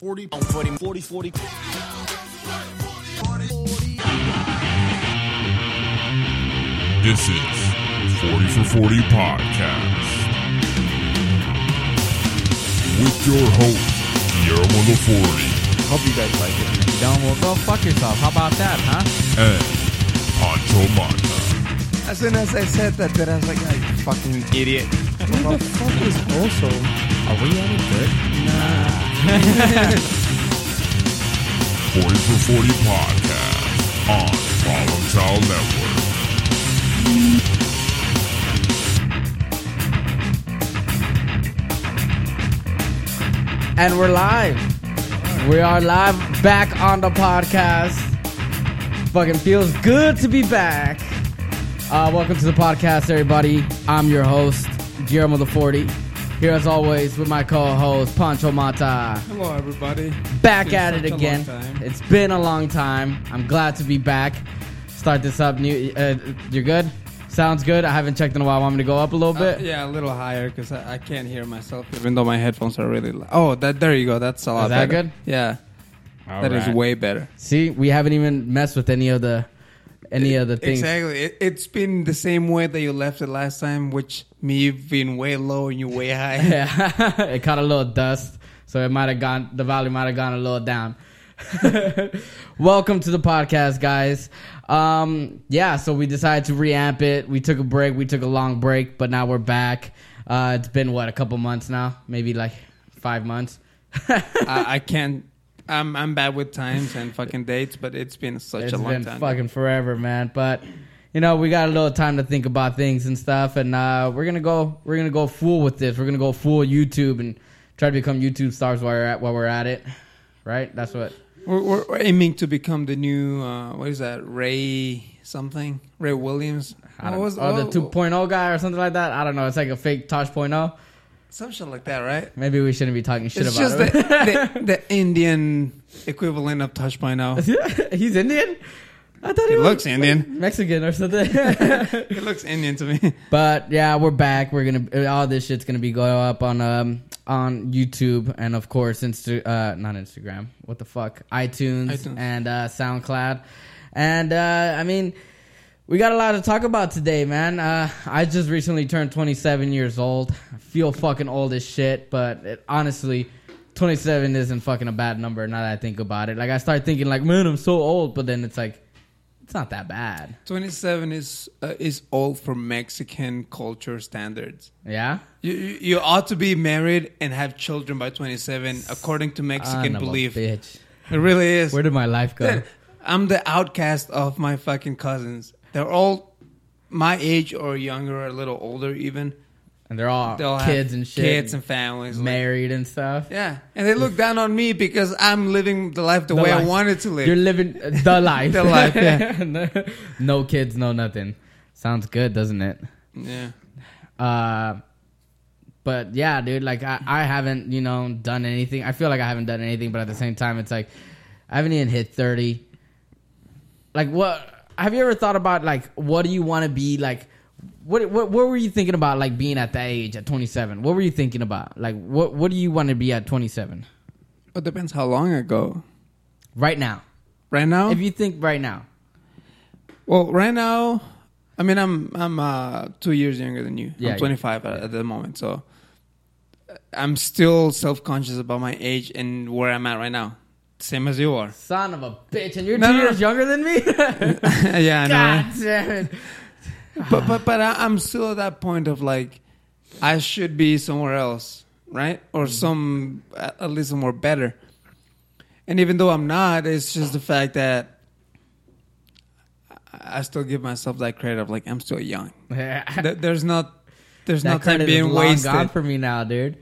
40, 40, 40, 40. This is 40 for 40 Podcast. With your host, Guillermo the 40 Hope you guys like it. If you don't, well, go fuck yourself. How about that, huh? and Pancho Mata. As soon as I said that, then I was like, "Ah, you fucking idiot. What the fuck is also? Are we any good? 40 for 40 Podcast on Problem Child Network. And we're live. We are live back on the podcast. Fucking feels good to be back. Uh, welcome to the podcast, everybody. I'm your host, Guillermo the 40. Here as always with my co-host, Pancho Mata. Hello, everybody. Back Been at it again. It's been a long time. I'm glad to be back. Start this up. New. Uh, you're good. Sounds good. I haven't checked in a while. Want me to go up a little Uh, bit? yeah, a little higher because I, I can't hear myself, even though my headphones are really loud. Oh, that there you go. That's a lot Is that better. good? Yeah, that is Alright. way better. See, we haven't even messed with any of the any of the things. Exactly. It, it's been the same way that you left it last time, which me being way low and you way high. Yeah, it caught a little dust, so it might have gone. The volume might have gone a little down. Welcome to the podcast, guys. Um, yeah, so we decided to reamp it. We took a break. We took a long break, but now we're back. Uh, it's been what a couple months now, maybe like five months. I, I can't. I'm I'm bad with times and fucking dates, but it's been such it's a long been time. fucking forever, man. But you know, we got a little time to think about things and stuff, and uh, we're gonna go. We're gonna go full with this. We're gonna go full YouTube and try to become YouTube stars while we're at while we're at it. Right? That's what. We're, we're, aiming to become the new uh, what is that? Ray something? Ray Williams? I don't What was-. Oh, what- the 2.0 guy or something like that. I don't know. It's like a fake Tosh.0. Some shit like that, right? Maybe we shouldn't be talking shit it's about just the, it. the, the Indian equivalent of Touch by now. He's Indian. I thought he, He was looks Indian. Mexican or something. He looks Indian to me. But yeah, we're back. We're gonna all this shit's gonna be going up on um on YouTube and of course Insta uh not Instagram. What the fuck? iTunes, iTunes. and uh SoundCloud. And uh I mean we got a lot to talk about today, man. Uh I just recently turned 27 years old. I feel fucking old as shit, but it, honestly 27 isn't fucking a bad number now that I think about it. Like I start thinking like, man, I'm so old, but then it's like it's not that bad. Twenty-seven is uh, is old for Mexican culture standards. Yeah? You, you you ought to be married and have children by twenty-seven, according to Mexican Son of a belief. bitch. It really is. Where did my life go? I'm the outcast of my fucking cousins. They're all my age or younger, or a little older even. And they're all They all kids and shit. kids and families. like- married and stuff. yeah, and they look down on me because I'm living the life the, The way I life. wanted to live. You're living the life. The life, yeah. no, kids, no nothing. Sounds good, doesn't it? yeah. Uh, but yeah, dude, like I, I haven't, you know, done anything. I feel like I haven't done anything, but at the same time, it's like I haven't even hit thirty. Like, what? Have you ever thought about like what do you want to be like? What, what what were you thinking about like being at that age at 27? What were you thinking about? Like what what do you want to be at 27 It depends how long ago. right now? Right now, If you think right now. well, right now, I mean, I'm I'm uh, two years younger than you. Yeah, I'm 25 at, at the moment, so I'm still self conscious about my age and where I'm at right now. Same as you are. Son of a bitch, and you're No, two no, years younger than me? yeah, I know. damn it. but but but I, I'm still at that point of like I should be somewhere else, right? Or mm. some at least somewhere better. And even though I'm not, it's just the fact that I still give myself that credit of like I'm still young. Th- There's not there's that no time being long wasted. gone for me now, dude.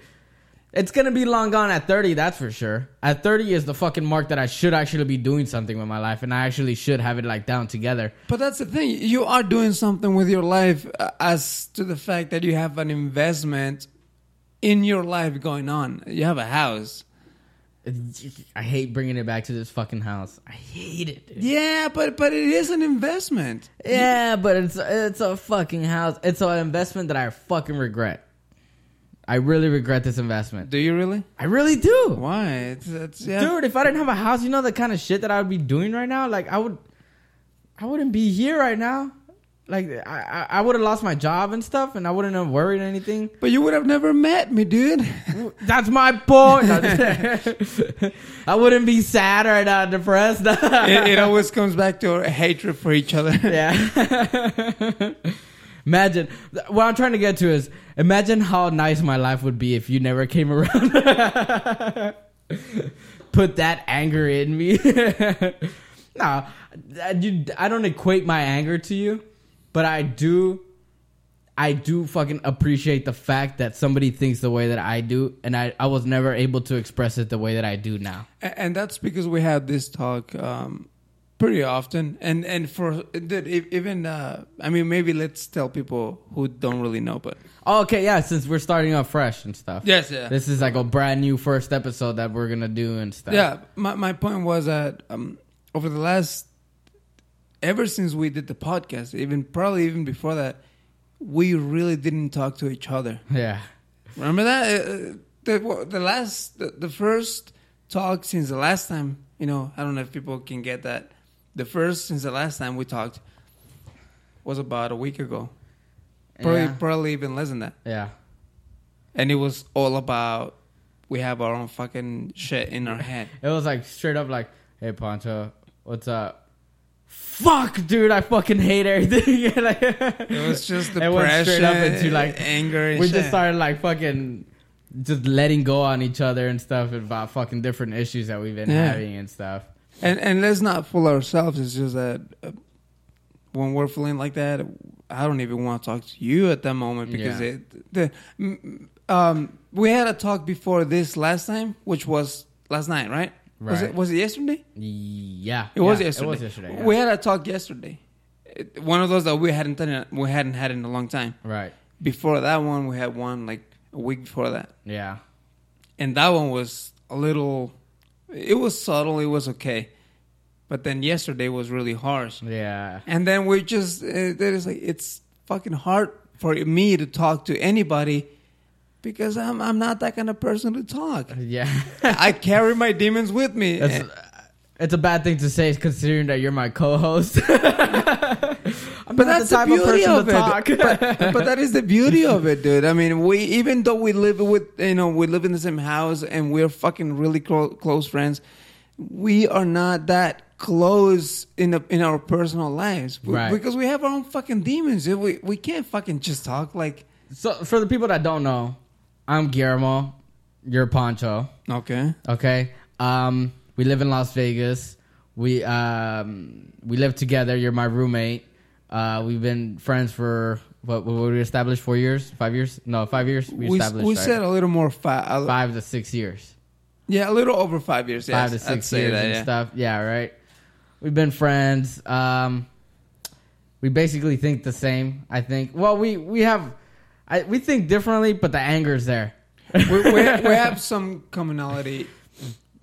It's gonna be long gone at 30, that's for sure. At 30 is the fucking mark that I should actually be doing something with my life, and I actually should have it like down together. But that's the thing. You are doing something with your life uh, as to the fact that you have an investment in your life going on. You have a house. I hate bringing it back to this fucking house. I hate it, dude. Yeah, but but it is an investment. Yeah, but it's it's a fucking house. It's an investment that I fucking regret. I really regret this investment. Do you really? I really do. Why? It's, it's yeah. Dude, if I didn't have a house, you know the kind of shit that I would be doing right now? Like I would I wouldn't be here right now. Like I I, would have lost my job and stuff and I wouldn't have worried anything. But you would have never met me, dude. That's my point. I wouldn't be sad or not depressed. it, it always comes back to our hatred for each other. yeah. imagine what I'm trying to get to is imagine how nice my life would be if you never came around. Put that anger in me. no, you, I don't equate my anger to you, but I do. I do fucking appreciate the fact that somebody thinks the way that I do, and I, I was never able to express it the way that I do now. A- and that's because we had this talk um, pretty often and and for even uh, i mean maybe let's tell people who don't really know but Oh, okay, yeah, since we're starting off fresh and stuff. yes yeah This is like a brand new first episode that we're gonna do and stuff. yeah my, my point was that um, over the last ever since we did the podcast even probably even before that we really didn't talk to each other Yeah. remember that Uh, the, the last the, the first talk since the last time you know i don't know if people can get that the first since the last time we talked was about a week ago probably Yeah. probably even less than that Yeah. and it was all about we have our own fucking shit in our head It was like straight up like, hey Poncho, what's up? Fuck, dude, I fucking hate everything. like, it was just It depression went straight up into, like, anger and we shit. just started like fucking just letting go on each other and stuff about fucking different issues that we've been Yeah. having and stuff. And and let's not fool ourselves. It's just that uh, when we're feeling like that, I don't even want to talk to you at that moment because Yeah. it the um we had a talk before this last time, which was last night, right? Was Right. it was it yesterday? Yeah. It was yesterday. It was yesterday. yeah. We had a talk yesterday. It- one of those that we hadn't done. We hadn't had in a long time. right. Before that one, we had one like a week before that, Yeah. and that one was a little. It was subtle. It was okay, but then yesterday was really harsh. Yeah. And then we just uh, there is like it's fucking hard for me to talk to anybody because I'm I'm not that kind of person to talk. Yeah. I carry my demons with me. That's, it's a bad thing to say considering that you're my co-host. I'm but that's the, type beauty person of to it. talk. But, but that is the beauty of it, dude. I mean, we even though we live with you know we live in the same house and we're fucking really clo- close friends, we are not that close in the, in our personal lives Right. because we have our own fucking demons. We we can't fucking just talk like so for the people that don't know, I'm Guillermo. You're Poncho. okay. Okay. Um, we live in Las Vegas. We um we live together. You're my roommate. Uh, we've been friends for what? What we established? Four years? Five years? No, five years. We, We, established we right? said a little more five. five to six years. Yeah, a little over five years. Yes, five to I'd six say years that, and yeah. stuff. Yeah, right. We've been friends. Um, we basically think the same. I think. Well, we we have, I, we think differently, but the anger's there. we, we, we have some commonality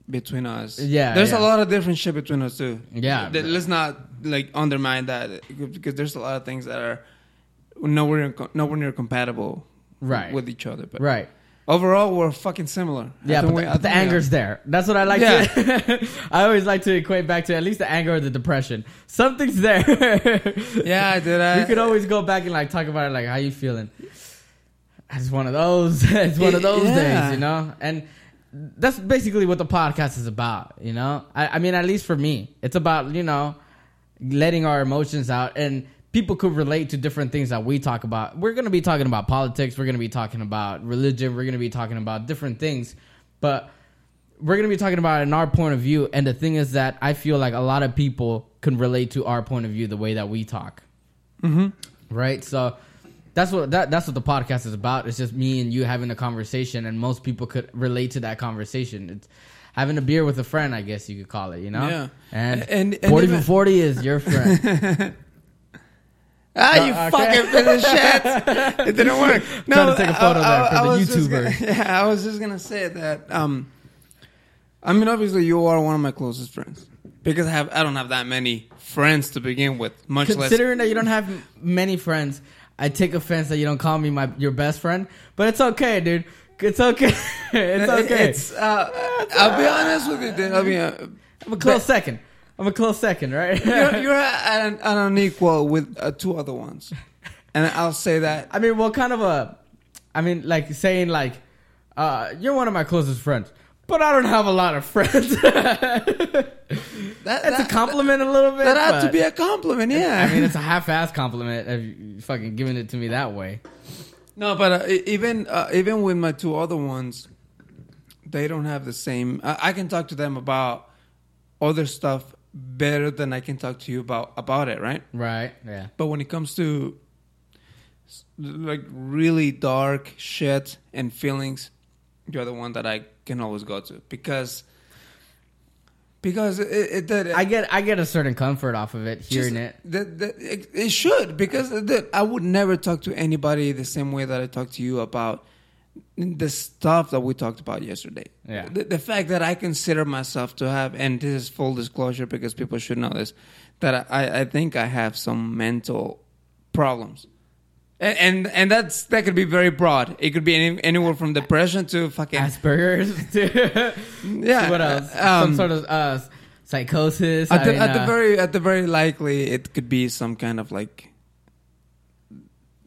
between us. Yeah, there's yeah. a lot of different shit between us too. Yeah. Let's not like undermine that because there's a lot of things that are nowhere nowhere near compatible Right. with each other. But Right. overall, we're fucking similar. Yeah, but we- the, but the are. anger's there. That's what I like Yeah. to. I always like to equate back to at least the anger or the depression. Something's there. Yeah, dude. I, we could always go back and like talk about it. Like, how you feeling? It's one of those. it's one of those Yeah. days, you know. And that's basically what the podcast is about. You know, I, I mean, at least for me, it's about you know letting our emotions out and. People could relate to different things that we talk about. We're going to be talking about politics. We're going to be talking about religion. We're going to be talking about different things. But we're going to be talking about it in our point of view. And the thing is that I feel like a lot of people can relate to our point of view the way that we talk. Mm-hmm. Right. So that's what that that's what the podcast is about. It's just me and you having a conversation, and most people could relate to that conversation. It's having a beer with a friend, I guess you could call it. You know. Yeah. And, And- and forty even- for forty is your friend. Ah, you Uh, okay. fucking of shit! It didn't work. No, Trying to take a photo there for the was just YouTuber. gonna- yeah, I was just gonna say that. Um, I mean, obviously, you are one of my closest friends because I have I don't have that many friends to begin with. Much less Considering that you don't have many friends, I take offense that you don't call me my your best friend, but it's okay, dude. It's okay. it's okay. It's, uh, I'll be honest with you, dude. I mean, uh, I'm a close second. I'm a close second, right? you're, you're at an, an unequal with uh, two other ones, and I'll say that. I mean, what kind of a? I mean, like saying like, uh, you're one of my closest friends, but I don't have a lot of friends. That, That's a that- compliment a little bit. That had to be a compliment, yeah. I mean, it's a half-ass compliment if you fucking giving it to me that way. No, but uh, even uh, even with my two other ones, they don't have the same. I, I can talk to them about other stuff better than I can talk to you about about it, right? Right. Yeah. But when it comes to like really dark shit and feelings, you're the one that I can always go to because because it, it, that I get I get a certain comfort off of it hearing just- it. That, that, it, it should because that, I would never talk to anybody the same way that I talk to you about the stuff that we talked about yesterday. Yeah. The, the fact that I consider myself to have, and this is full disclosure because people should know this, that I, I think I have some mental problems. And, and and that's that could be very broad. It could be any, anywhere from depression to fucking Asperger's. to- yeah. what else? Um, Some sort of uh, psychosis. at the, mean, at the uh, very at the very likely it could be some kind of like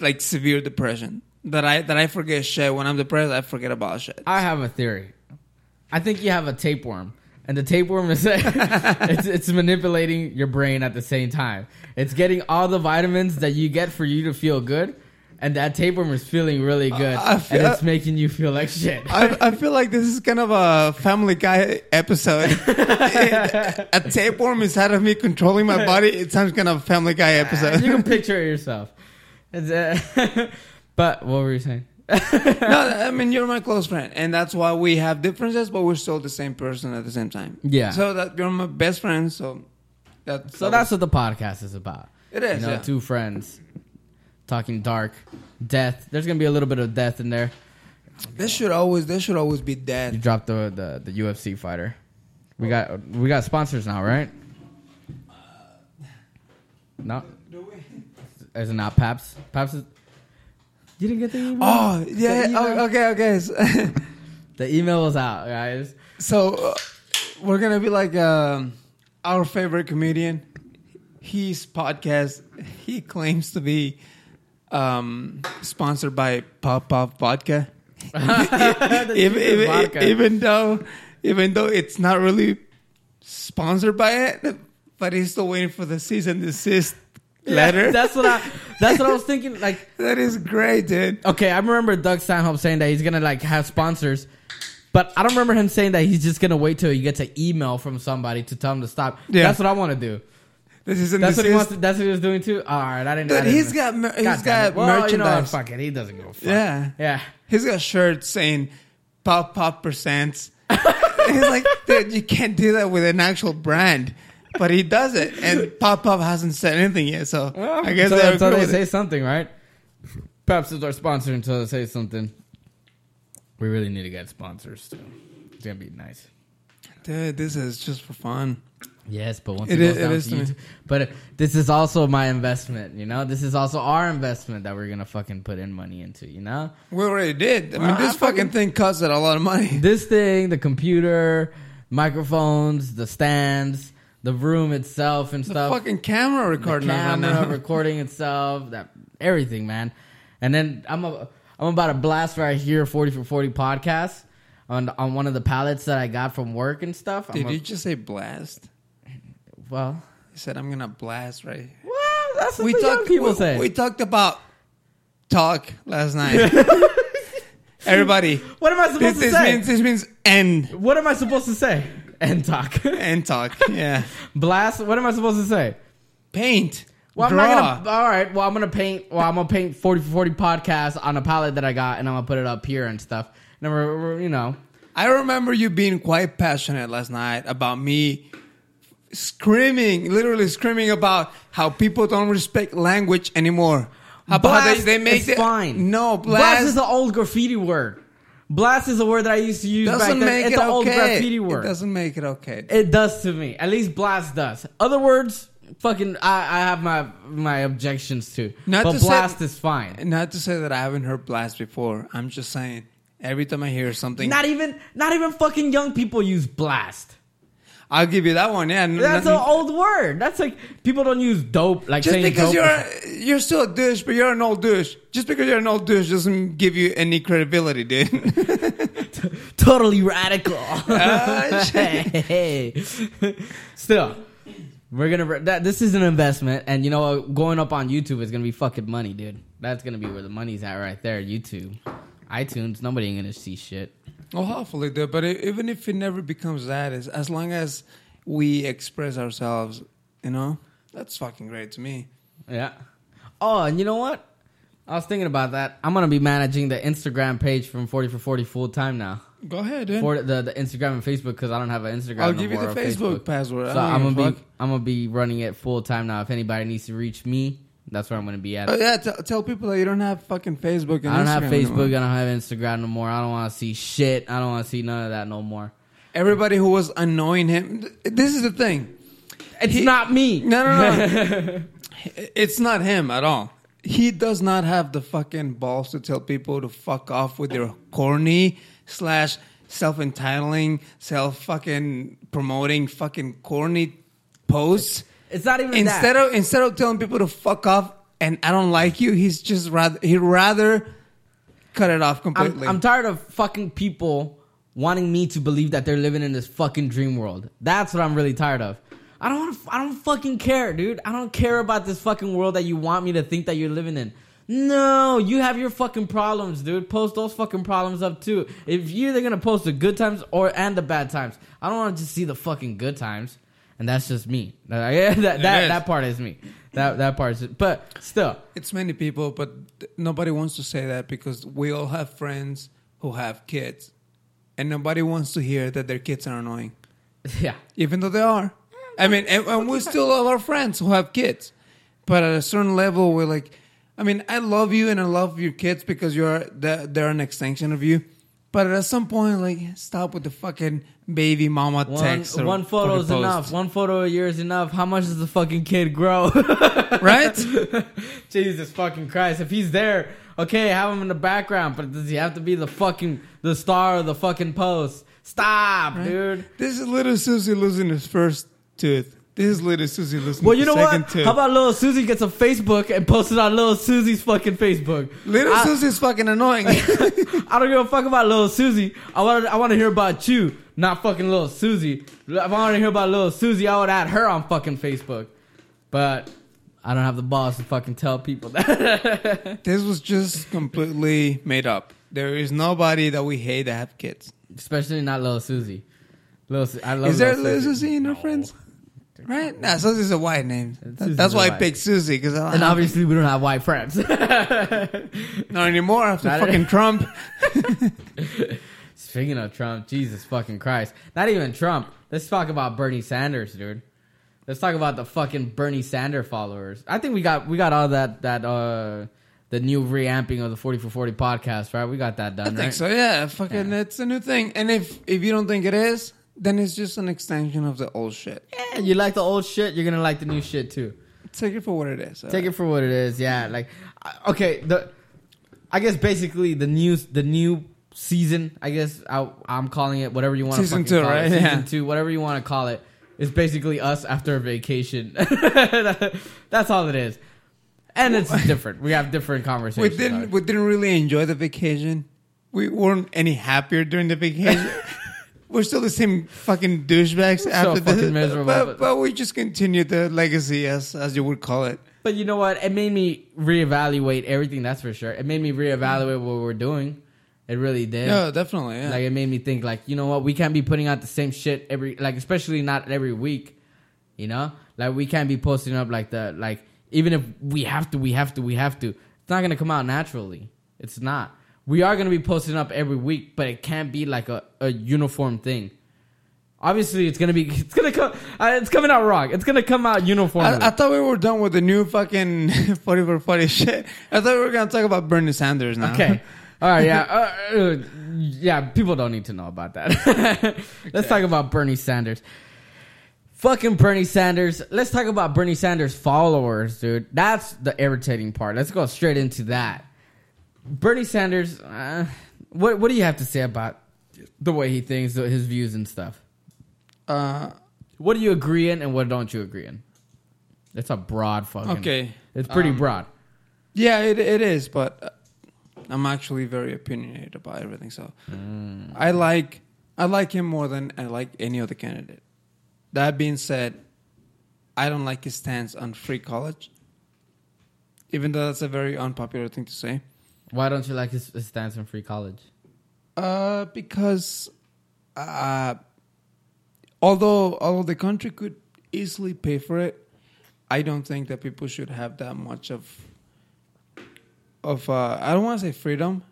like severe depression that I that I forget shit when I'm depressed I forget about shit. I have a theory. I think you have a tapeworm, and the tapeworm is it's, it's manipulating your brain at the same time. It's getting all the vitamins that you get for you to feel good, and that tapeworm is feeling really good, I feel- and it's making you feel like shit. I, I feel like this is kind of a Family Guy episode. a tapeworm inside of me controlling my body. It sounds kind of a Family Guy episode. you can picture it yourself. It's, uh, but what were you saying? no, I mean you're my close friend, and that's why we have differences, but we're still the same person at the same time. Yeah. So that you're my best friend. So that's So that's what the podcast is about. It is, You know, yeah. two friends talking dark, death. There's gonna be a little bit of death in there. This should always this should always be dead. You dropped the, the the UFC fighter. We got we got sponsors now, right? Uh, no, is it not Paps? Paps is. You didn't get the email. Oh yeah. Email? oh, okay. Okay. So, The email was out, guys. so uh, we're gonna be like um, our favorite comedian. His podcast. He claims to be um, sponsored by Popov Vodka. Even, even, vodka. even though even though it's not really sponsored by it, but he's still waiting for the season to cease and desist Yeah, letter. that's what I. That's what I was thinking. Like, that is great, dude. okay, I remember Doug Stanhope saying that he's gonna like have sponsors, but I don't remember him saying that he's just gonna wait till he gets an email from somebody to tell him to stop. Yeah. That's what I want to do. This is That's what he wants. To, that's what he was doing too. All right, I didn't. I Dude, didn't he's got mer- he's God got. Well, You know, merchandise. fuck it. He doesn't go. Fuck. yeah, Yeah. he's got shirts saying "pop pop percents." he's like, dude, you can't do that with an actual brand, but he does it, and Popov hasn't said anything yet. So Well, I guess so, they're until cool they say it. something, right? Perhaps it's our sponsor until they say something. We really need to get sponsors too. It's gonna be nice. Dude, this is just for fun. Yes, but once It it, is- goes it down is to to me. YouTube, but uh, this is also my investment. You know, this is also our investment that we're gonna fucking put in money into. You know, We already did. I mean, this I fucking fucking- thing costs a lot of money. this thing, the computer, microphones, the stands, the room itself, and The stuff. fucking camera recording right camera recording itself, that everything, man. And then I'm a, I'm about to blast right here, forty for forty podcast on on one of the pallets that I got from work and stuff. Did a- you just say blast? well, He said, "I'm gonna blast right." well, that's what We the young talked. people we, say. we talked about talk last night. Everybody, what am I this, supposed to this say? means this means end what am I supposed to say? And talk. end talk. Yeah, Blast. What am I supposed to say? paint. Well, draw. I'm not gonna. All right. Well, I'm gonna paint. Well, I'm gonna paint 40 for 40 podcast on a palette that I got, and I'm gonna put it up here and stuff. And we're, we're- you know, I remember you being quite passionate last night about me screaming, literally screaming about how people don't respect language anymore. About blast how they, they make it fine. No, blast. blast, is the old graffiti word. Blast is a word that I used to use back doesn't then. make it's it an old graffiti word. It doesn't make it okay. It does to me. At least blast does. Other words, fucking I, I have my my objections to. Not but to say- blast is fine. Not to say that I haven't heard blast before. I'm just saying every time I hear something, Not even not even fucking young people use blast. I'll give you that one. Yeah, That's an old word. That's like people don't use dope like saying dope. just because dope. you're you're still a douche, but you're an old douche. Just because you're an old douche doesn't give you any credibility, dude. totally radical. Ah, shit. hey, still, we're gonna that. This is an investment, and you know what? Going up on YouTube is gonna be fucking money, dude. That's gonna be where the money's at right there. YouTube, iTunes. Nobody ain't gonna see shit. Well, hopefully, dude. But even if it never becomes that, as as long as we express ourselves, you know, that's fucking great to me. Yeah. Oh, and you know what? I was thinking about that. I'm gonna be managing the Instagram page from 40 for 40 full time now. Go ahead, dude. For the, the Instagram and Facebook because I don't have an Instagram. I'll no give you the Facebook, Facebook. password. So I'm gonna be fuck. I'm gonna be running it full time now. If anybody needs to reach me, that's where I'm gonna be at. Oh, yeah, t- tell people that you don't have fucking Facebook. And I don't have Facebook. anymore. I don't have Instagram no more. I don't want to see shit. I don't want to see none of that no more. Everybody who was annoying him. th- This is the thing. It's He- not me. No, no, no. it's not him at all. He does not have the fucking balls to tell people to fuck off with their corny slash self entitling, self fucking promoting fucking corny posts. It's not even Instead that. of instead of telling people to fuck off and I don't like you, he's just rather he'd rather cut it off I'm, completely. I'm tired of fucking people wanting me to believe that they're living in this fucking dream world. That's what I'm really tired of. I don't want. I don't fucking care, dude. I don't care about this fucking world that you want me to think that you're living in. No, you have your fucking problems, dude. Post those fucking problems up too. If you're either gonna post the good times or and the bad times, I don't want to just see the fucking good times, and that's just me. Yeah, that that, is. that part is me. That that part is. But still, It's many people, but nobody wants to say that because we all have friends who have kids, and nobody wants to hear that their kids are annoying, yeah. even though they are. I mean, and, and we still love our friends who have kids, but at a certain level, we're like, I mean, I love you and I love your kids because you're they're, they're an extension of you. But at some point, like, stop with the fucking baby mama One, text. one photo is fucking enough. One photo a year is enough. How much does the fucking kid grow? right? Jesus fucking Christ. If he's there, okay, have him in the background, but does he have to be the fucking the star of the fucking post? Stop, dude. This is little Susie losing his first tooth. This is little Susie losing Well, you know what? tooth. How about little Susie gets a Facebook and posts it on little Susie's fucking Facebook? little I, Susie's fucking annoying. I don't give a fuck about little Susie. I want I want to hear about you, not fucking little Susie. If I want to hear about little Susie, I would add her on fucking Facebook. But I don't have the balls to fucking tell people that. this was just completely made up. There is nobody that we hate that have kids. Especially not little Susie. Little, Su- I love is there little Susie. Susie in our friends? Right? Nah, Susie's a white name. That- Susie's that's a why I white. picked Susie because I And don't obviously, we don't have white friends. not anymore after Not- fucking Trump. Speaking of Trump, Jesus fucking Christ. Not even Trump. Let's talk about Bernie Sanders, dude. Let's talk about the fucking Bernie Sanders followers. I think we got we got all that that uh the new reamping of the 40 for 40 podcast, right? We got that done, I think right? so. Yeah, fucking, it's a new thing. And if if you don't think it is, then it's just an extension of the old shit. Yeah, you like the old shit, you're gonna like the new shit too. Take it for what it is. Take it for what it is. Yeah, like uh, okay, the I guess basically the new the new season. I guess I, I'm calling it whatever you want. Season to two, call right? It. Season Yeah. two, whatever you want to call it. it, is basically us after a vacation. That's all it is, and it's different. We have different We conversations. didn't we didn't really enjoy the vacation. We weren't any happier during the vacation. We're still the same fucking douchebags so after fucking this, miserable, But, but- but we just continued the legacy, as as you would call it. But you know what? It made me reevaluate everything. That's for sure. It made me reevaluate what we're doing. It really did. Yeah, definitely. Yeah. Like it made me think like, you know what, we can't be putting out the same shit every like especially not every week. You know? Like we can't be posting up like the like even if we have to, we have to, we have to. It's not gonna come out naturally. It's not. We are gonna be posting up every week, but it can't be like a, a uniform thing. Obviously, it's gonna be. It's gonna come. Uh, it's coming out wrong. It's gonna come out uniform. I, I thought we were done with the new fucking 40 for 40 shit. I thought we were going to talk about Bernie Sanders now. Okay. All right. Yeah. Uh, uh, yeah. People don't need to know about that. Let's talk about Bernie Sanders. Fucking Bernie Sanders. Let's talk about Bernie Sanders followers, dude. That's the irritating part. Let's go straight into that. Bernie Sanders. Uh, what What do you have to say about the way he thinks, his views and stuff? Uh, What do you agree in, and what don't you agree in? That's a broad fucking. okay. It's pretty Um, broad. Yeah, it it is, but uh, I'm actually very opinionated about everything. So I like I like him more than I like any other candidate. That being said, I don't like his stance on free college, even though that's a very unpopular thing to say. Why don't you like his, his stance on free college? Uh, because uh, although although the country could easily pay for it, I don't think that people should have that much of of uh, I don't want to say freedom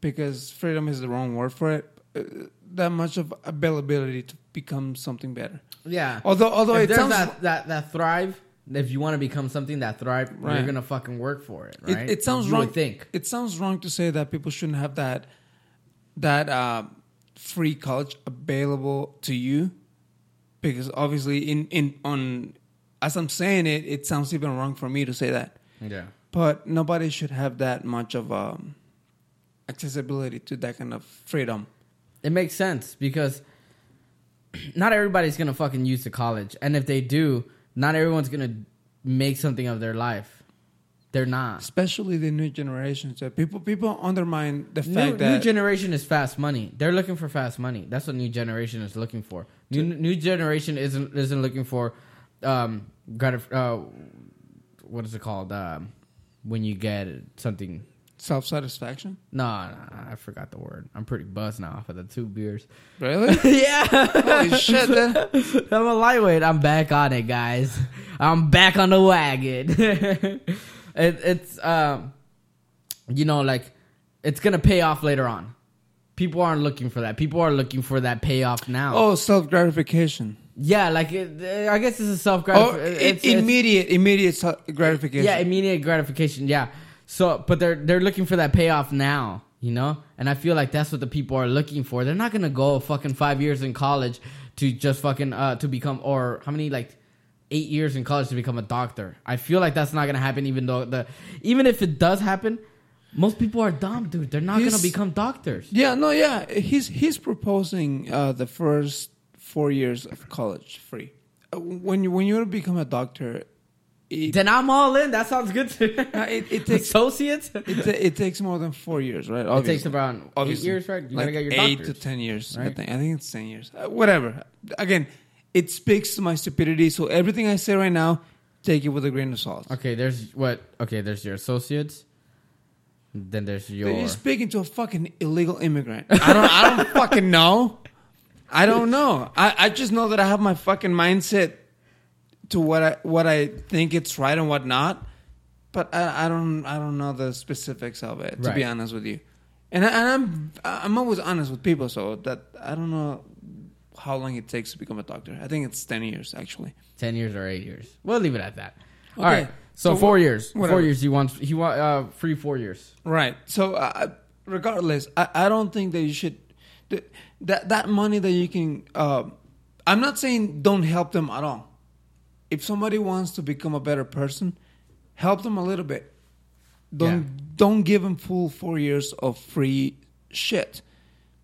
because freedom is the wrong word for it. Uh, that much of availability to become something better. Yeah. Although although if it there's sounds that, that that thrive, if you want to become something that thrive, Right. you're gonna fucking work for it, It- right? It, sounds You wrong. Think. it sounds wrong to say that people shouldn't have that that uh, free college available to you, because obviously in in on as I'm saying it, it sounds even wrong for me to say that. Yeah. But nobody should have that much of um, accessibility to that kind of freedom. It makes sense because not everybody's gonna fucking use the college, and if they do, not everyone's gonna make something of their life. They're not. Especially the new generations. That people people undermine the fact new that new generation is fast money. They're looking for fast money. That's what new generation is looking for. New new generation isn't isn't looking for um gratif- uh, what is it called um when you get something. Self satisfaction. No, no, I forgot the word. I'm pretty buzzed now off of the two beers. Really? yeah. Holy shit! Then. I'm a lightweight. I'm back on it, guys. I'm back on the wagon. it, it's um, you know, like it's gonna pay off later on. People aren't looking for that. People are looking for that payoff now. Oh, self gratification. yeah, like it, I guess it's a self Oh, gratification. i- immediate, immediate gratification. Yeah, immediate gratification. Yeah. So, but they're they're looking for that payoff now, you know. And I feel like that's what the people are looking for. They're not gonna go fucking five years in college to just fucking uh to become or how many like eight years in college to become a doctor. I feel like that's not gonna happen. Even though the even if it does happen, most people are dumb, dude. They're not He's- gonna become doctors. yeah, no, yeah. He's he's proposing uh, the first four years of college free. Uh, When you when you want to become a doctor, it, Then I'm all in. That sounds good. To No, it- it takes- associates. it, it takes more than four years, right? It takes about eight years, right? You like gotta get your eight doctors. to ten years. I think I think it's ten years. Uh, whatever. Again, it speaks to my stupidity. So everything I say right now, take it with a grain of salt. Okay, there's what? Okay, there's your associates. Then there's your. You're speaking to a fucking illegal immigrant. I don't. I don't fucking know. I don't know. I, I just know that I have my fucking mindset to what I what I think it's right and what not. But I, I don't I don't know the specifics of it to be honest with you. And, I, and I'm I'm always honest with people, so that I don't know how long it takes to become a doctor. I think it's ten years actually. ten years or eight years. We'll leave it at that. All Okay. right. So, So four wha- years. whatever. Four years. He wants. He want uh, free four years. Right. So, uh, regardless, I, I don't think that you should that that, that money that you can. Uh, I'm not saying don't help them at all. If somebody wants to become a better person, help them a little bit. Don't don't give them full four years of free shit.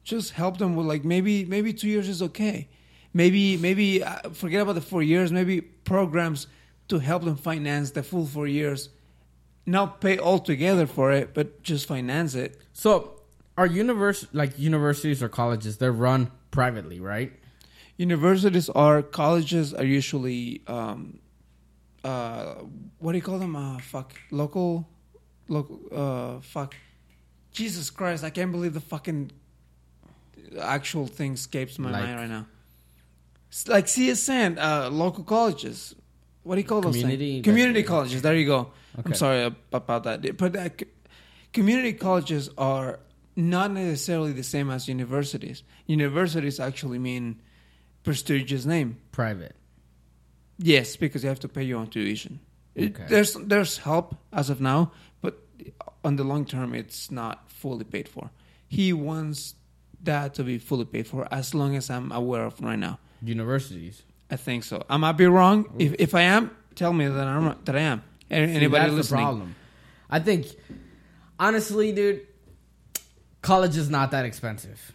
Just help them with like maybe maybe two years is okay. Maybe maybe uh, forget about the four years. Maybe programs to help them finance the full four years not pay all together for it, but just finance it. So, are univers like universities or colleges? They're run privately, right? Universities or colleges are usually um, uh, what do you call them? Uh, fuck local, local. Uh, fuck. Jesus Christ! I can't believe the fucking actual thing escapes my Like- mind right now. It's like CSN, uh, local colleges. What do you call those Community- things? Community colleges. There you go. Okay. I'm sorry about that, but uh, community colleges are not necessarily the same as universities. Universities actually mean prestigious name. Private. Yes, because you have to pay your own tuition. It- Okay. there's there's help as of now, but on the long term, it's not fully paid for. He wants that to be fully paid for, as long as I'm aware of right now. Universities. I think so. I might be wrong. If if I am, tell me that I'm that I am. A- See, that's listening? the problem. I think, honestly, dude, college is not that expensive.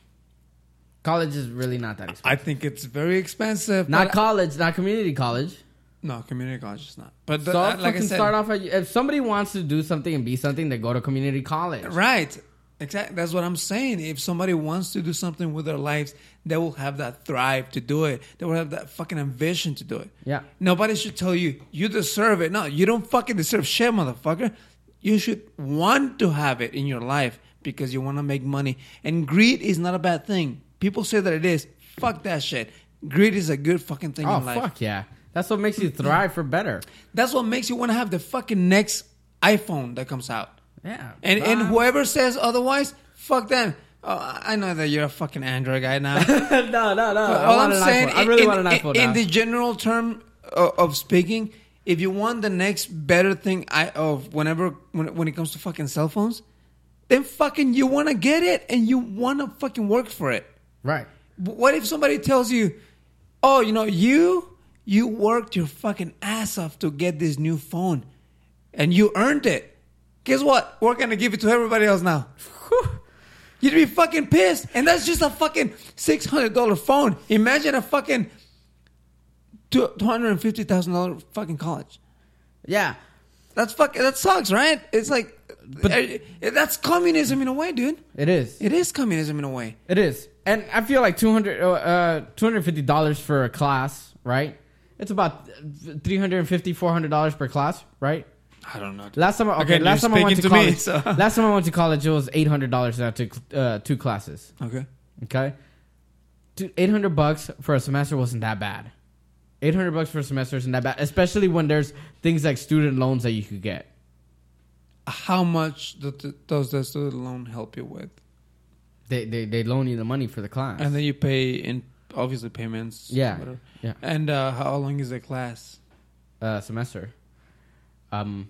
College is really not that expensive. I think it's very expensive. not college, not community college. no community college is not. But the, So uh, like I said, start off. At, if somebody wants to do something and be something, they go to community college. Right. Exactly. That's what I'm saying. If somebody wants to do something with their lives, they will have that thrive to do it. They will have that fucking ambition to do it. Yeah. Nobody should tell you you deserve it. No, you don't fucking deserve shit, motherfucker. You should want to have it in your life because you want to make money. And greed is not a bad thing. People say that it is. Fuck that shit. Greed is a good fucking thing Oh in life. fuck yeah! That's what makes you thrive for better. That's what makes you want to have the fucking next iPhone that comes out. Yeah. And and whoever says otherwise, fuck them. Oh, I know that you're a fucking Android guy now. no, no, no. I All want I'm an saying, iPhone. I really in, want an iPhone in now. the general term of, of speaking, if you want the next better thing I, of whenever when, when it comes to fucking cell phones, then fucking you want to get it and you want to fucking work for it. Right. What if somebody tells you, "Oh, you know, you you worked your fucking ass off to get this new phone, and you earned it." Guess what? We're gonna give it to everybody else now. You'd be fucking pissed, and that's just a fucking six hundred dollar phone. Imagine a fucking two hundred and fifty thousand dollar fucking college. Yeah. That's fucking that sucks, right? It's like, But- eh, that's communism in a way, dude. It is. It is communism in a way. It is. And I feel like 200 uh, $250 for a class, right? It's about 350 $400 per class, right? I don't know. Last time, I- okay, Again, last time I went to to me, college, so- last time I went to college, it was eight hundred dollars. and I took uh, two classes. Okay. Okay, eight hundred bucks for a semester wasn't that bad. Eight hundred bucks for a semester isn't that bad, especially when there's things like student loans that you could get. How much do- do- does the student loan help you with? They they they loan you the money for the class. And then you pay in obviously payments. Yeah. whatever. yeah, And uh, how long is the class? uh, semester. Um,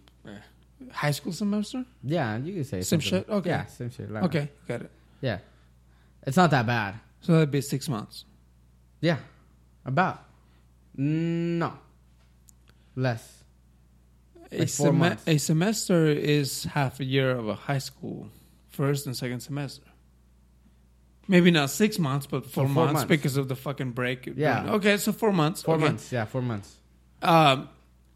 High school semester? yeah, you could say Same something. shit? Okay. Yeah, same shit. like- Okay, got it. yeah, it's not that bad. So that'd be six months. Yeah, about no less. A, Like seme- months. a semester is half a year of a high school, first and second semester. Maybe not six months, but four, four months, months. because of the fucking break. Yeah. Okay, so four months. Four okay. months. Yeah, four months. Um,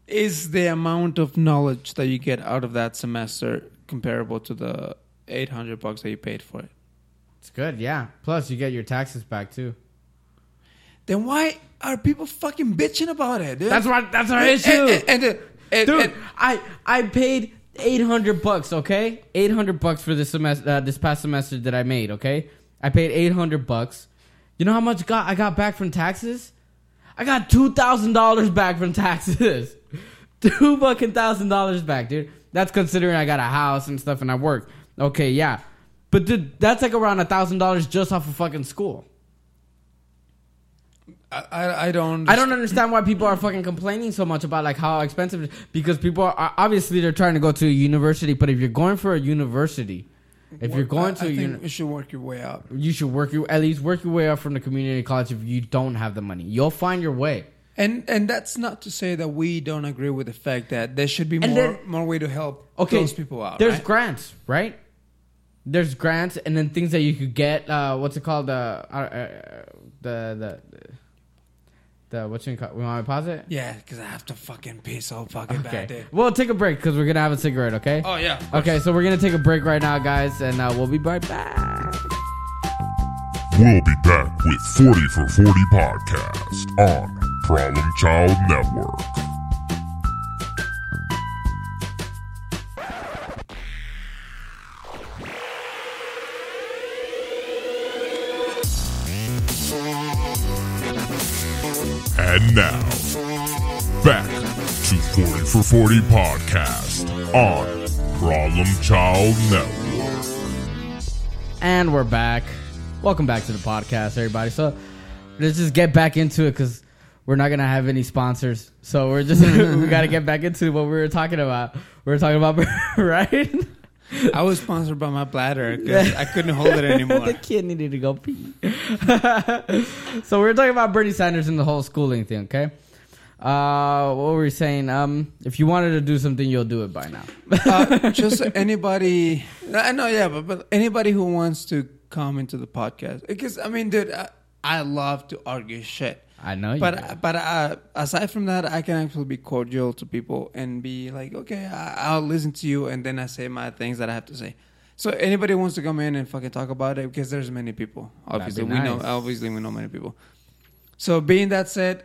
is the amount of knowledge that you get out of that semester comparable to the eight hundred bucks that you paid for it? It's good. Yeah. Plus, you get your taxes back too. Then why are people fucking bitching about it? Dude? That's what. That's our issue, And, and, and, dude. I I paid eight hundred bucks. Okay, eight hundred bucks for this semester. Uh, this past semester that I made. Okay, I paid eight hundred bucks. You know how much got I got back from taxes? I got two thousand dollars back from taxes. two fucking thousand dollars back, dude. That's considering I got a house and stuff and I work. Okay, yeah, but dude, that's like around a thousand dollars just off of fucking school. I, I, I don't. I don't understand why people are fucking complaining so much about like how expensive it is. Because people are obviously they're trying to go to a university, but if you're going for a university, if you're going to I, a I think uni- you should work your way out. you should work your at least work your way up from the community college. If you don't have the money, you'll find your way. And and that's not to say that we don't agree with the fact that there should be And more then- more way to help Okay, those people out. There's right? grants, right? There's grants, and then things that you could get. Uh, what's it called? Uh, uh, uh, the the the what's it called? We want to pause it. yeah, because I have to fucking pee so fucking Okay. bad. Dude. Well, take a break because we're gonna have a cigarette. Okay. Oh yeah. Okay, so we're gonna take a break right now, guys, and uh, we'll be right back. We'll be back with 40 for 40 podcast on Problem Child Network. And now, back to 40 for 40 podcast on Problem Child Network. And we're back. Welcome back to the podcast, everybody. So let's just get back into it because we're not gonna have any sponsors. So we're just we gotta get back into what we were talking about. We were talking about right. I was sponsored by my bladder because I couldn't hold it anymore. the kid needed to go pee. so we're talking about Bernie Sanders and the whole schooling thing, okay? Uh, what were we saying? Um, if you wanted to do something, you'll do it by now. uh, just anybody. I know, yeah, but, but anybody who wants to come into the podcast, because I mean, dude, I, I love to argue shit. I know you. But but uh, aside from that, I can actually be cordial to people and be like, okay, I, I'll listen to you, and then I say my things that I have to say. So anybody wants to come in and fucking talk about it because there's many people. Obviously, be we know. Obviously, we know many people. So being that said,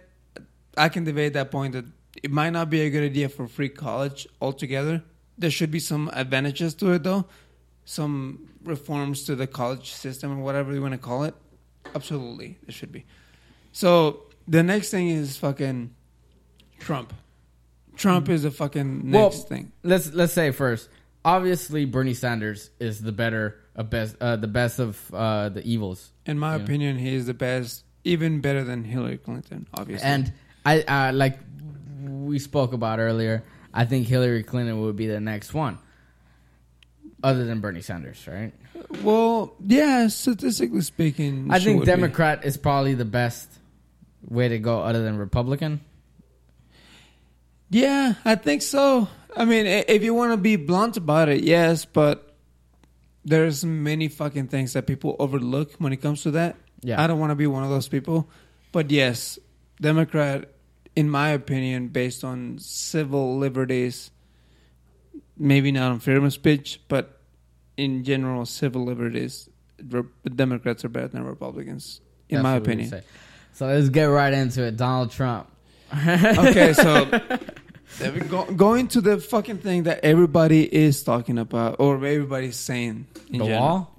I can debate that point that it might not be a good idea for free college altogether. There should be some advantages to it though, some reforms to the college system or whatever you want to call it. Absolutely, there should be. So the next thing is fucking Trump. Trump is the fucking Well, next thing. let's let's say first. Obviously, Bernie Sanders is the better, uh, best, uh, the best of uh, the evils. In my opinion, he is the best, even better than Hillary Clinton. Obviously, And I, uh, like we spoke about earlier, I think Hillary Clinton would be the next one, other than Bernie Sanders, right? well, yeah, statistically speaking, I think would be. Democrat is probably the best way to go, other than Republican. Yeah, I think so. I mean, if you want to be blunt about it, yes, but there's many fucking things that people overlook when it comes to that. Yeah. I don't want to be one of those people. But yes, Democrat, in my opinion, based on civil liberties, maybe not on freedom of speech, but in general, civil liberties, Democrats are better than Republicans, in That's my what we would opinion. So let's get right into it. Donald Trump. okay, so go, going to the fucking thing that everybody is talking about or everybody's saying. in the general. wall.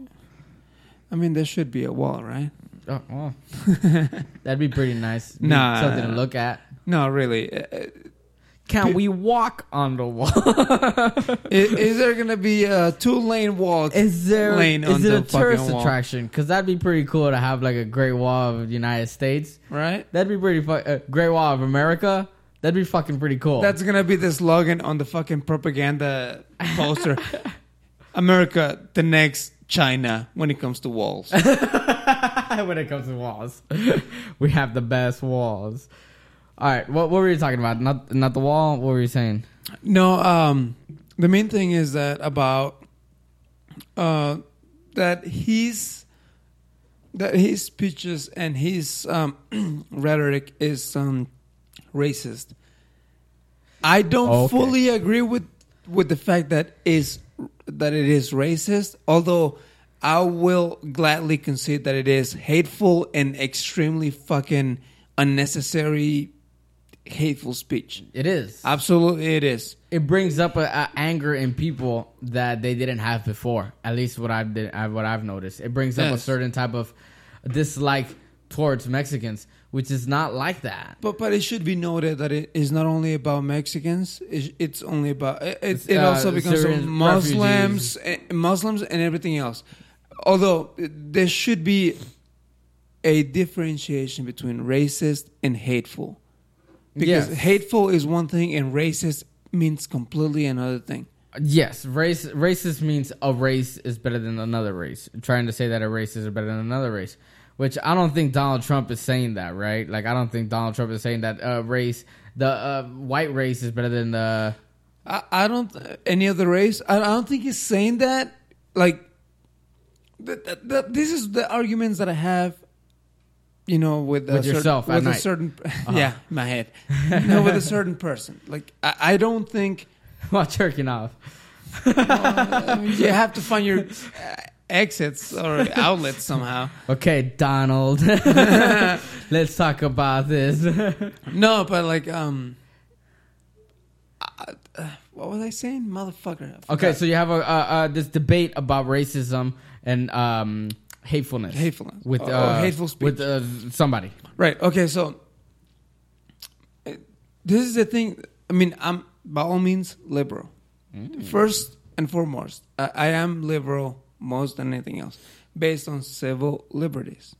I mean, there should be a wall, right? Oh, well. that'd be pretty nice. Be Nah. something to look at. No, really. Uh, uh, Can we walk on the wall? is, is there gonna be a two-lane wall? Is there Lane is on it the a tourist fucking wall. attraction? Because that'd be pretty cool to have like a Great Wall of the United States. right? That'd be pretty fu- uh, Great Wall of America. That'd be fucking pretty cool. That's gonna be the slogan on the fucking propaganda poster. America, the next China when it comes to walls. when it comes to walls. we have the best walls. All right, what, what were you talking about? Not not the wall. What were you saying? No, um, the main thing is that about uh, that he's that his speeches and his um, rhetoric is um, racist. I don't oh, Okay. fully agree with with the fact that is that it is racist, although I will gladly concede that it is hateful and extremely fucking unnecessary hateful speech. It is. Absolutely, it is. it brings up a, a anger in people that they didn't have before. At least what I've did, what I've noticed. It brings up a certain type of dislike towards Mexicans, which is not like that. But but it should be noted that it is not only about Mexicans. It's, only about it. It, it Uh, also becomes Muslims, eh, Muslims, and everything else. Although eh, there should be a differentiation between racist and hateful, because Yes. hateful is one thing and racist means completely another thing. Yes, race racist means a race is better than another race. Trying to say that a race is better than another race, which I don't think Donald Trump is saying that, right? Like I don't think Donald Trump is saying that uh, race, the uh, white race is better than the. I, I don't any other race. I, I don't think he's saying that. Like, th- th- th- this is the arguments that I have. You know, with, a With yourself at with a night. certain, yeah, my head. no, with a certain person. Like, I, I don't think While jerking off. I mean, you have to find your uh, exits or outlets somehow. Okay, Donald. Let's talk about this. No, but like, um, I- uh, what was I saying, motherfucker? I okay, so you have a uh, uh, this debate about racism and um, hatefulness. Hatefulness. with Or- or uh, hateful speech. with uh, somebody. Right. Okay. So this is the thing. I mean, I'm by all means liberal. First and foremost, I, I am liberal most than anything else, based on civil liberties.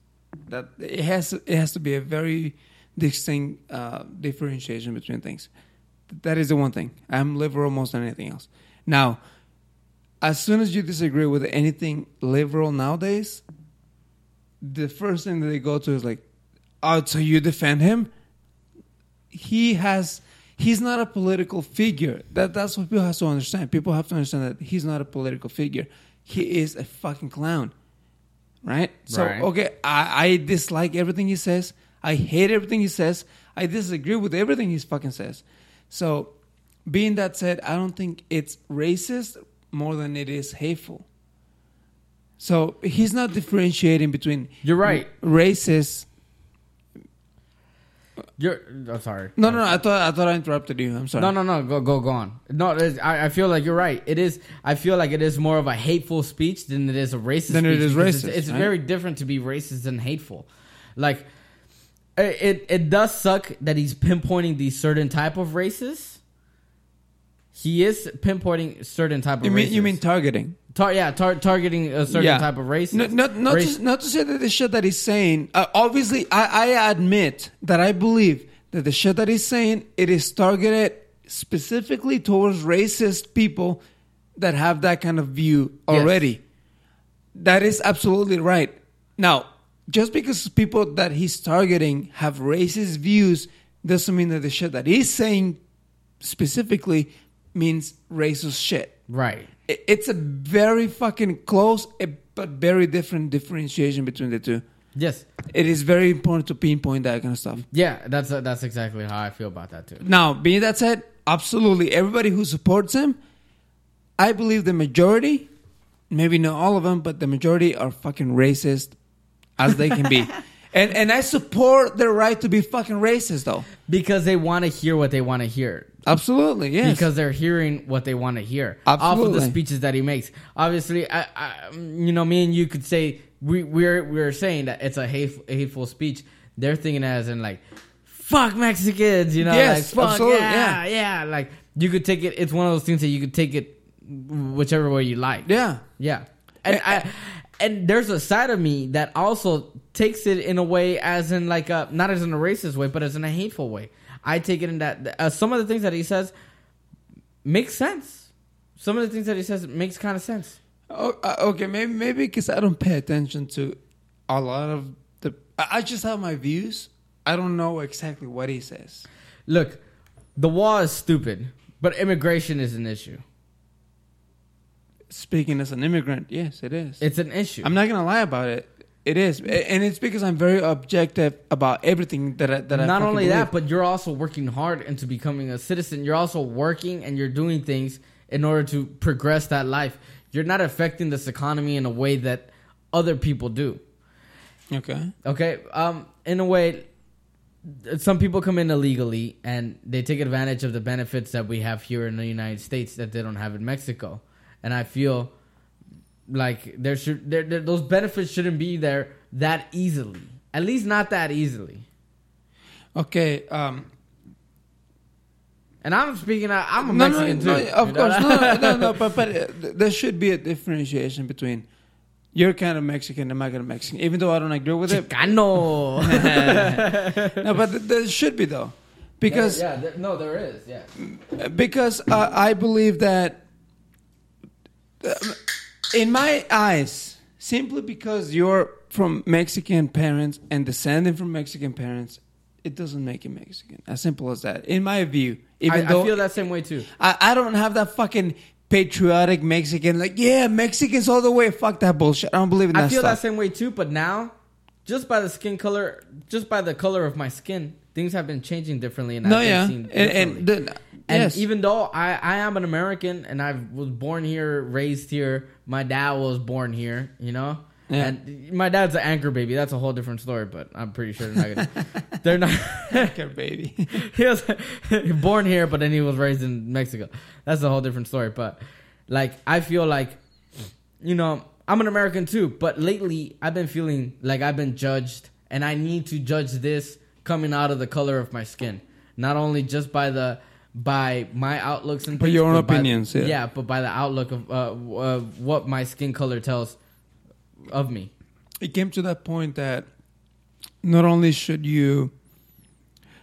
That it has it has to be a very distinct uh, differentiation between things. That is the one thing. I'm liberal most than anything else. Now, as soon as you disagree with anything liberal nowadays, the first thing that they go to is like, "Oh, so you defend him?" He has. He's not a political figure. That that's what people have to understand. People have to understand that he's not a political figure. He is a fucking clown, right? So Right. okay, I, I dislike everything he says. I hate everything he says. I disagree with everything he fucking says. So, being that said, I don't think it's racist more than it is hateful. So he's not differentiating between You're right. racist. You're. I'm sorry. No, no, no. I thought I thought I interrupted you. I'm sorry. No, no, no. Go, go, go on. No, I, I feel like you're right. It is. I feel like it is more of a hateful speech than it is a racist. Than it is racist, It's, it's right? very different to be racist than hateful. Like, it, it it does suck that he's pinpointing these certain type of races. He is pinpointing certain type of You mean races. you mean targeting? Tar- yeah, tar- targeting a certain Yeah. type of race. No, not not race- to, not to say that the shit that he's saying. Uh, obviously, I, I admit that I believe that the shit that he's saying it is targeted specifically towards racist people that have that kind of view Yes. already. That is absolutely right. Now, just because people that he's targeting have racist views doesn't mean that the shit that he's saying specifically means racist shit. right. It's a very fucking close eh, but very different differentiation between the two. Yes. It is very important to pinpoint that kind of stuff. Yeah. That's that's exactly how I feel about that too. Now, being that said, absolutely everybody who supports him, I believe the majority, maybe not all of them, but the majority are fucking racist as they can be. and and I support their right to be fucking racist though. Because they want to hear what they want to hear. Absolutely, yes. because they're hearing what they want to hear off of the speeches that he makes. Obviously, I, I, you know, me and you could say we we're we're saying that it's a hateful, hateful speech. They're thinking as in like, "Fuck Mexicans," you know, Yes, like, "Fuck absolutely, yeah, yeah. yeah." Like you could take it. It's one of those things that you could take it whichever way you like. yeah. Yeah. And I and there's a side of me that also takes it in a way as in like a not as in a racist way, but as in a hateful way. I take it in that uh, some of the things that he says makes sense. Some of the things that he says makes kind of sense. Oh, uh, okay, maybe maybe because I don't pay attention to a lot of the. I I just have my views. I don't know exactly what he says. Look, the wall is stupid, but immigration is an issue. Speaking as an immigrant, yes, it is. It's an issue. I'm not gonna lie about it. It is, and it's because I'm very objective about everything that I, that I not only that, but you're also working hard into becoming a citizen. You're also working and you're doing things in order to progress that life. You're not affecting this economy in a way that other people do. okay, Okay, um, in a way, some people come in illegally and they take advantage of the benefits that we have here in the United States that they don't have in Mexico, and I feel like there should there, there those benefits shouldn't be there that easily. At least not that easily. okay. Um, And I'm speaking. I'm a no, no, Mexican no, too. of course, no, no, no, no, but but uh, there should be a differentiation between you're kind of Mexican and I'm kind of Mexican, even though I don't agree with it. Chicano. no, but there should be though, because yeah, there, no, there is. Yeah. because uh, I believe that uh, in my eyes, simply because you're from Mexican parents and descending from Mexican parents, it doesn't make you Mexican. As simple as that. In my view, I, even I though feel that same way too. I, I don't have that fucking patriotic Mexican like yeah Mexicans all the way. Fuck that bullshit. I don't believe in that I feel that same way too, but now, just by the skin color, just by the color of my skin, things have been changing differently, and no, I've yeah, seen and, and, the, And yes, even though I, I am an American and I was born here, raised here, my dad was born here, you know? Yeah. And my dad's an anchor baby. That's a whole different story, but I'm pretty sure they're not gonna they're not Okay, baby. he was born here, but then he was raised in Mexico. That's a whole different story. But like, I feel like, you know, I'm an American too. But lately, I've been feeling like I've been judged, and I need to judge this coming out of the color of my skin, not only just by the by my outlooks and By things, your own opinions, yeah. yeah, but by the outlook of uh, uh, what my skin color tells of me. it came to that point that not only should you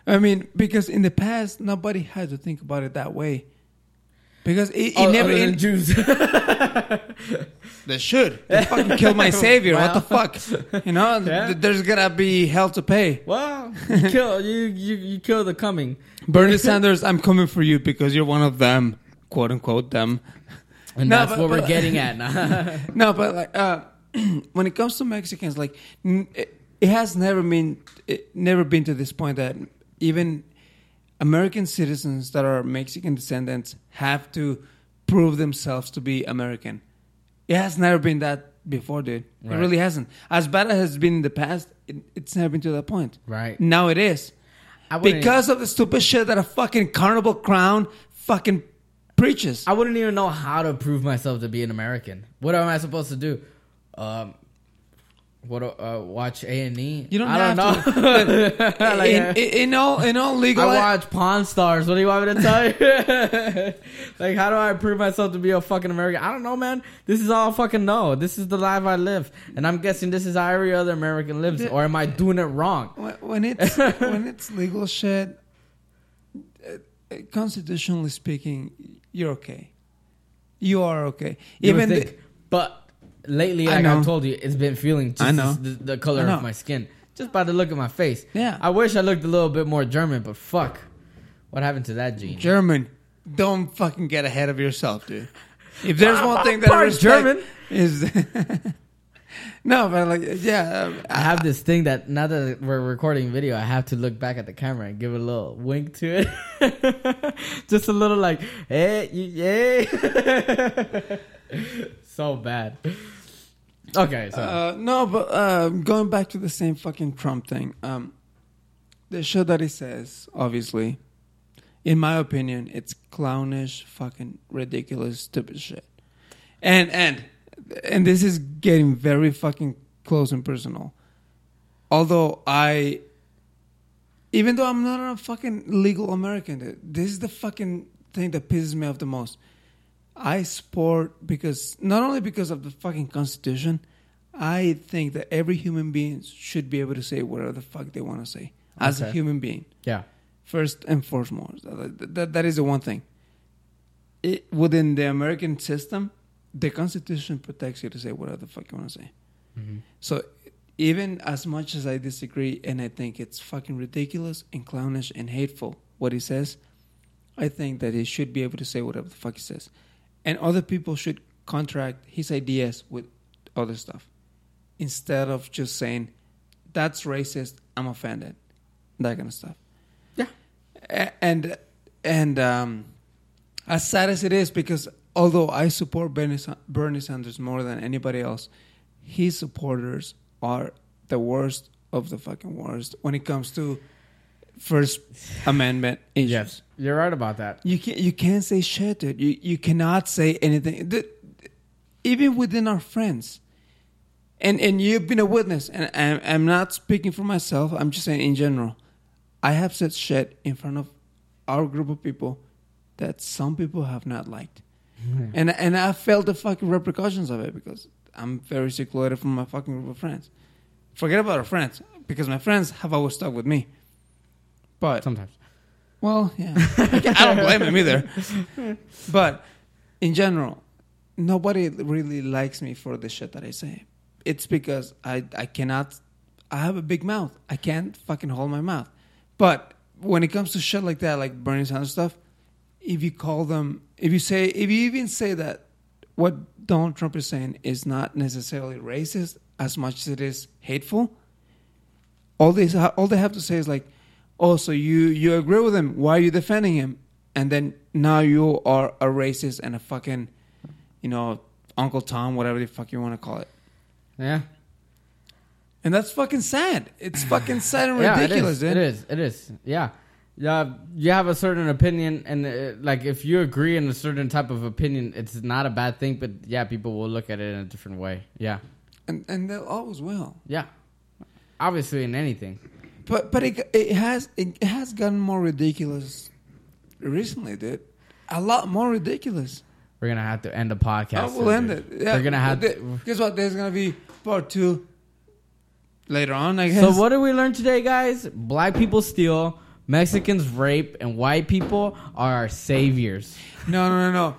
i mean because in the past nobody had to think about it that way because it, it Oh, never it- Jews. They should. They fucking killed my savior. what the fuck? You know, Yeah. th- there's gonna be hell to pay. Well, you kill you you you kill the coming, Bernie Sanders, I'm coming for you because you're one of them, quote unquote them. and No, that's but- what we're getting at. now. No, but like uh, when it comes to Mexicans, like n- it, it has never been it never been to this point that even American citizens that are Mexican descendants have to prove themselves to be American. It has never been that before, dude. It really hasn't. As bad as it has been in the past, it, it's never been to that point. right? Now it is. I Because of the stupid shit that a fucking carnival crown fucking preaches. I wouldn't even know how to prove myself to be an American. What am I supposed to do? Um, what? Uh, watch A and E? You don't I don't know. Like, in, in, all in all legal I watch Pawn Stars. What do you want me to tell you? like, how do I prove myself to be a fucking American? I don't know, man. This is all I fucking know. This is the life I live, and I'm guessing this is how every other American lives. The- Or am I doing it wrong? when, it's when it's legal shit, uh, uh, constitutionally speaking, you're okay. You are okay. You Even the, but lately, I like know. I told you, it's been feeling just I know. the, the color know. of my skin, just by the look of my face. Yeah. I wish I looked a little bit more German, but fuck, what happened to that gene? German, don't fucking get ahead of yourself, dude. If there's one thing that I respect German. is no, but like yeah, um, I have this thing that now that we're recording video, I have to look back at the camera and give a little wink to it. Just a little like, hey, you- yeah. so bad. Okay, so Uh, no, but uh, going back to the same fucking Trump thing. Um, the shit that he says, obviously, in my opinion, it's clownish, fucking ridiculous, stupid shit. And and and this is getting very fucking close and personal. Although I, even though I'm not a fucking legal American, this is the fucking thing that pisses me off the most. I support because not only because of the fucking constitution, I think that every human being should be able to say whatever the fuck they want to say as a human being. yeah, First and foremost, that, that, that is the one thing. It, within the American system, the Constitution protects you to say whatever the fuck you want to say. Mm-hmm. So even as much as I disagree and I think it's fucking ridiculous and clownish and hateful what he says, I think that he should be able to say whatever the fuck he says. And other people should contract his ideas with other stuff. Instead of just saying, that's racist, I'm offended. That kind of stuff. Yeah. And and um, as sad as it is, because although I support Bernie, Bernie Sanders more than anybody else, his supporters are the worst of the fucking worst when it comes to First Amendment issues. yes, you're right about that. You can't you can't say shit, dude. You you cannot say anything. The- even within our friends. And and you've been a witness, and I'm, I'm not speaking for myself. I'm just saying in general. I have said shit in front of our group of people that some people have not liked, hmm. and and I felt the fucking repercussions of it because I'm very secluded from my fucking group of friends. Forget about our friends because my friends have always stuck with me. But Sometimes. Well, yeah. I don't blame him either. But in general, nobody really likes me for the shit that I say. It's because I I cannot I have a big mouth. I can't fucking hold my mouth. But when it comes to shit like that, like Bernie Sanders stuff, if you call them if you say if you even say that what Donald Trump is saying is not necessarily racist as much as it is hateful, all they all they have to say is like, "Oh, so you you agree with him? Why are you defending him?" And then now you are a racist and a fucking, you know, Uncle Tom, whatever the fuck you want to call it. Yeah. And that's fucking sad. It's fucking sad and yeah, ridiculous, it is. dude. It is. It is. Yeah. Yeah, you have a certain opinion, and uh, like if you agree in a certain type of opinion, it's not a bad thing. But yeah, people will look at it in a different way. Yeah, And and they always will. yeah. Obviously, in anything. But but it it has it has gotten more ridiculous recently, dude. A lot more ridiculous. We're gonna have to end the podcast. Oh, we'll end dude. it. Yeah, We're gonna have. th- guess what? There's gonna be part two later on. I guess. So what did we learn today, guys? Black people steal, Mexicans rape, and white people are our saviors. No, no, no, no.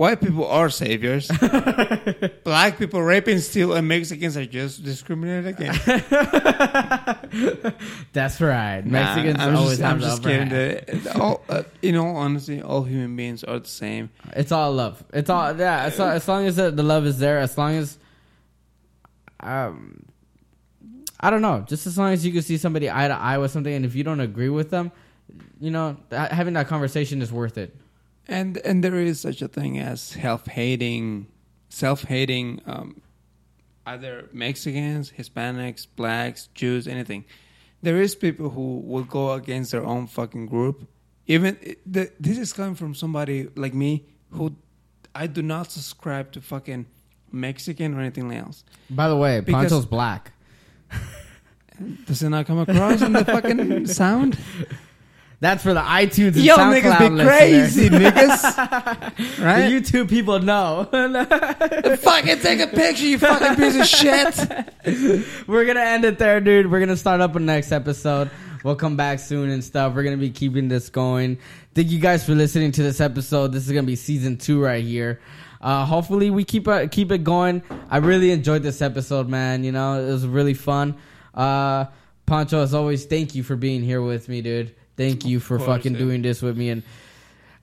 White people are saviors. Black people rape and steal, and Mexicans are just discriminated against. That's right. Mexicans Nah, I'm always just, have I'm just kidding. The- all, uh, you know, honestly, all human beings are the same. It's all love. It's all yeah. As, as long as the, the love is there, as long as um, I don't know. Just as long as you can see somebody eye to eye with something, and if you don't agree with them, you know, ha- having that conversation is worth it. And and there is such a thing as self hating, self hating, um, either Mexicans, Hispanics, blacks, Jews, anything. There is people who will go against their own fucking group. Even the, this is coming from somebody like me who I do not subscribe to fucking Mexican or anything else. By the way, Because- Poncho's black. Does it not come across in the fucking sound? That's for the iTunes and Yo, SoundCloud niggas be crazy, niggas. The right? YouTube people know. fucking take a picture, you fucking piece of shit. We're gonna end it there, dude. We're gonna start up a next episode. We'll come back soon and stuff. We're gonna be keeping this going. Thank you guys for listening to this episode. This is gonna be season two right here. Uh, hopefully we keep uh, keep it going. I really enjoyed this episode, man. You know, it was really fun. Uh, Pancho, as always, thank you for being here with me, dude. Thank you for course, fucking dude. doing this with me. And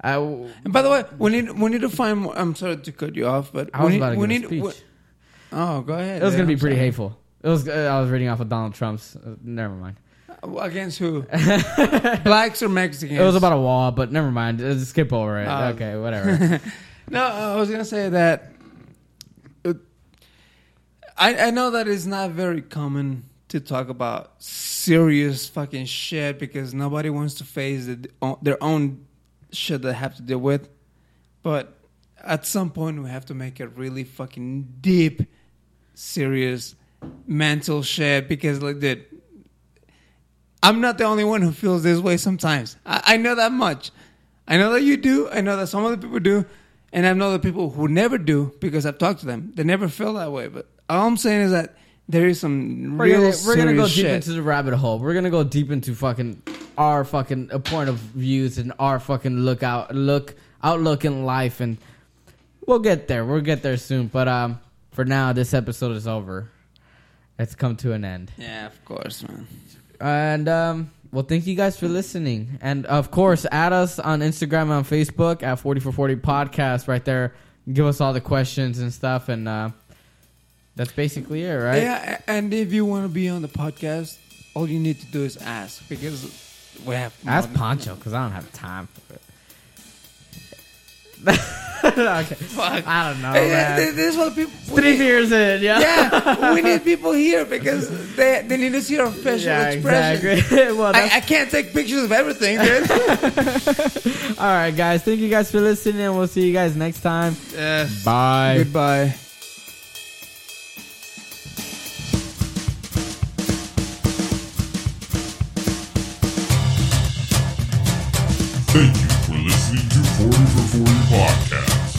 I, And by the way, we need we need to find. More, I'm sorry to cut you off, but I was we need, about to we give a need. speech. we- oh, go ahead. it was dude, gonna be I'm pretty sorry. hateful. It was. Uh, I was reading off of Donald Trump's. Uh, never mind. Against who? Blacks or Mexicans? It was about a wall, but never mind. Uh, skip over it. Oh. okay, whatever. No, I was gonna say that. uh, I I know that it's not very common to talk about serious fucking shit because nobody wants to face the, their own shit they have to deal with. But at some point, we have to make it really fucking deep, serious, mental shit because, like, dude, I'm not the only one who feels this way sometimes. I, I know that much. I know that you do. I know that some other people do. And I know the people who never do because I've talked to them. They never feel that way. But all I'm saying is that there is some we're real gonna, we're gonna go serious deep into the rabbit hole. We're gonna go deep into fucking our fucking uh, point of views and our fucking look out look outlook in life, and we'll get there. We'll get there soon. But um, for now, this episode is over. It's come to an end. yeah, of course, man. And um, well, thank you guys for listening. And of course, add us on Instagram and on Facebook at 40 for 40 podcast right there. Give us all the questions and stuff. And uh, that's basically it, right? Yeah, and if you want to be on the podcast, all you need to do is ask because we have. Ask Poncho because I don't have time for it. okay. Fuck. I don't know, Hey, man. this is what people. Three need- beers in, yeah. Yeah, we need people here because they they need to see our facial Yeah, expression. exactly. well, I, I can't take pictures of everything, dude. all right, guys. Thank you guys for listening, and we'll see you guys next time. yes. Bye. Goodbye. Podcast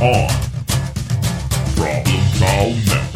on Problem Child Network.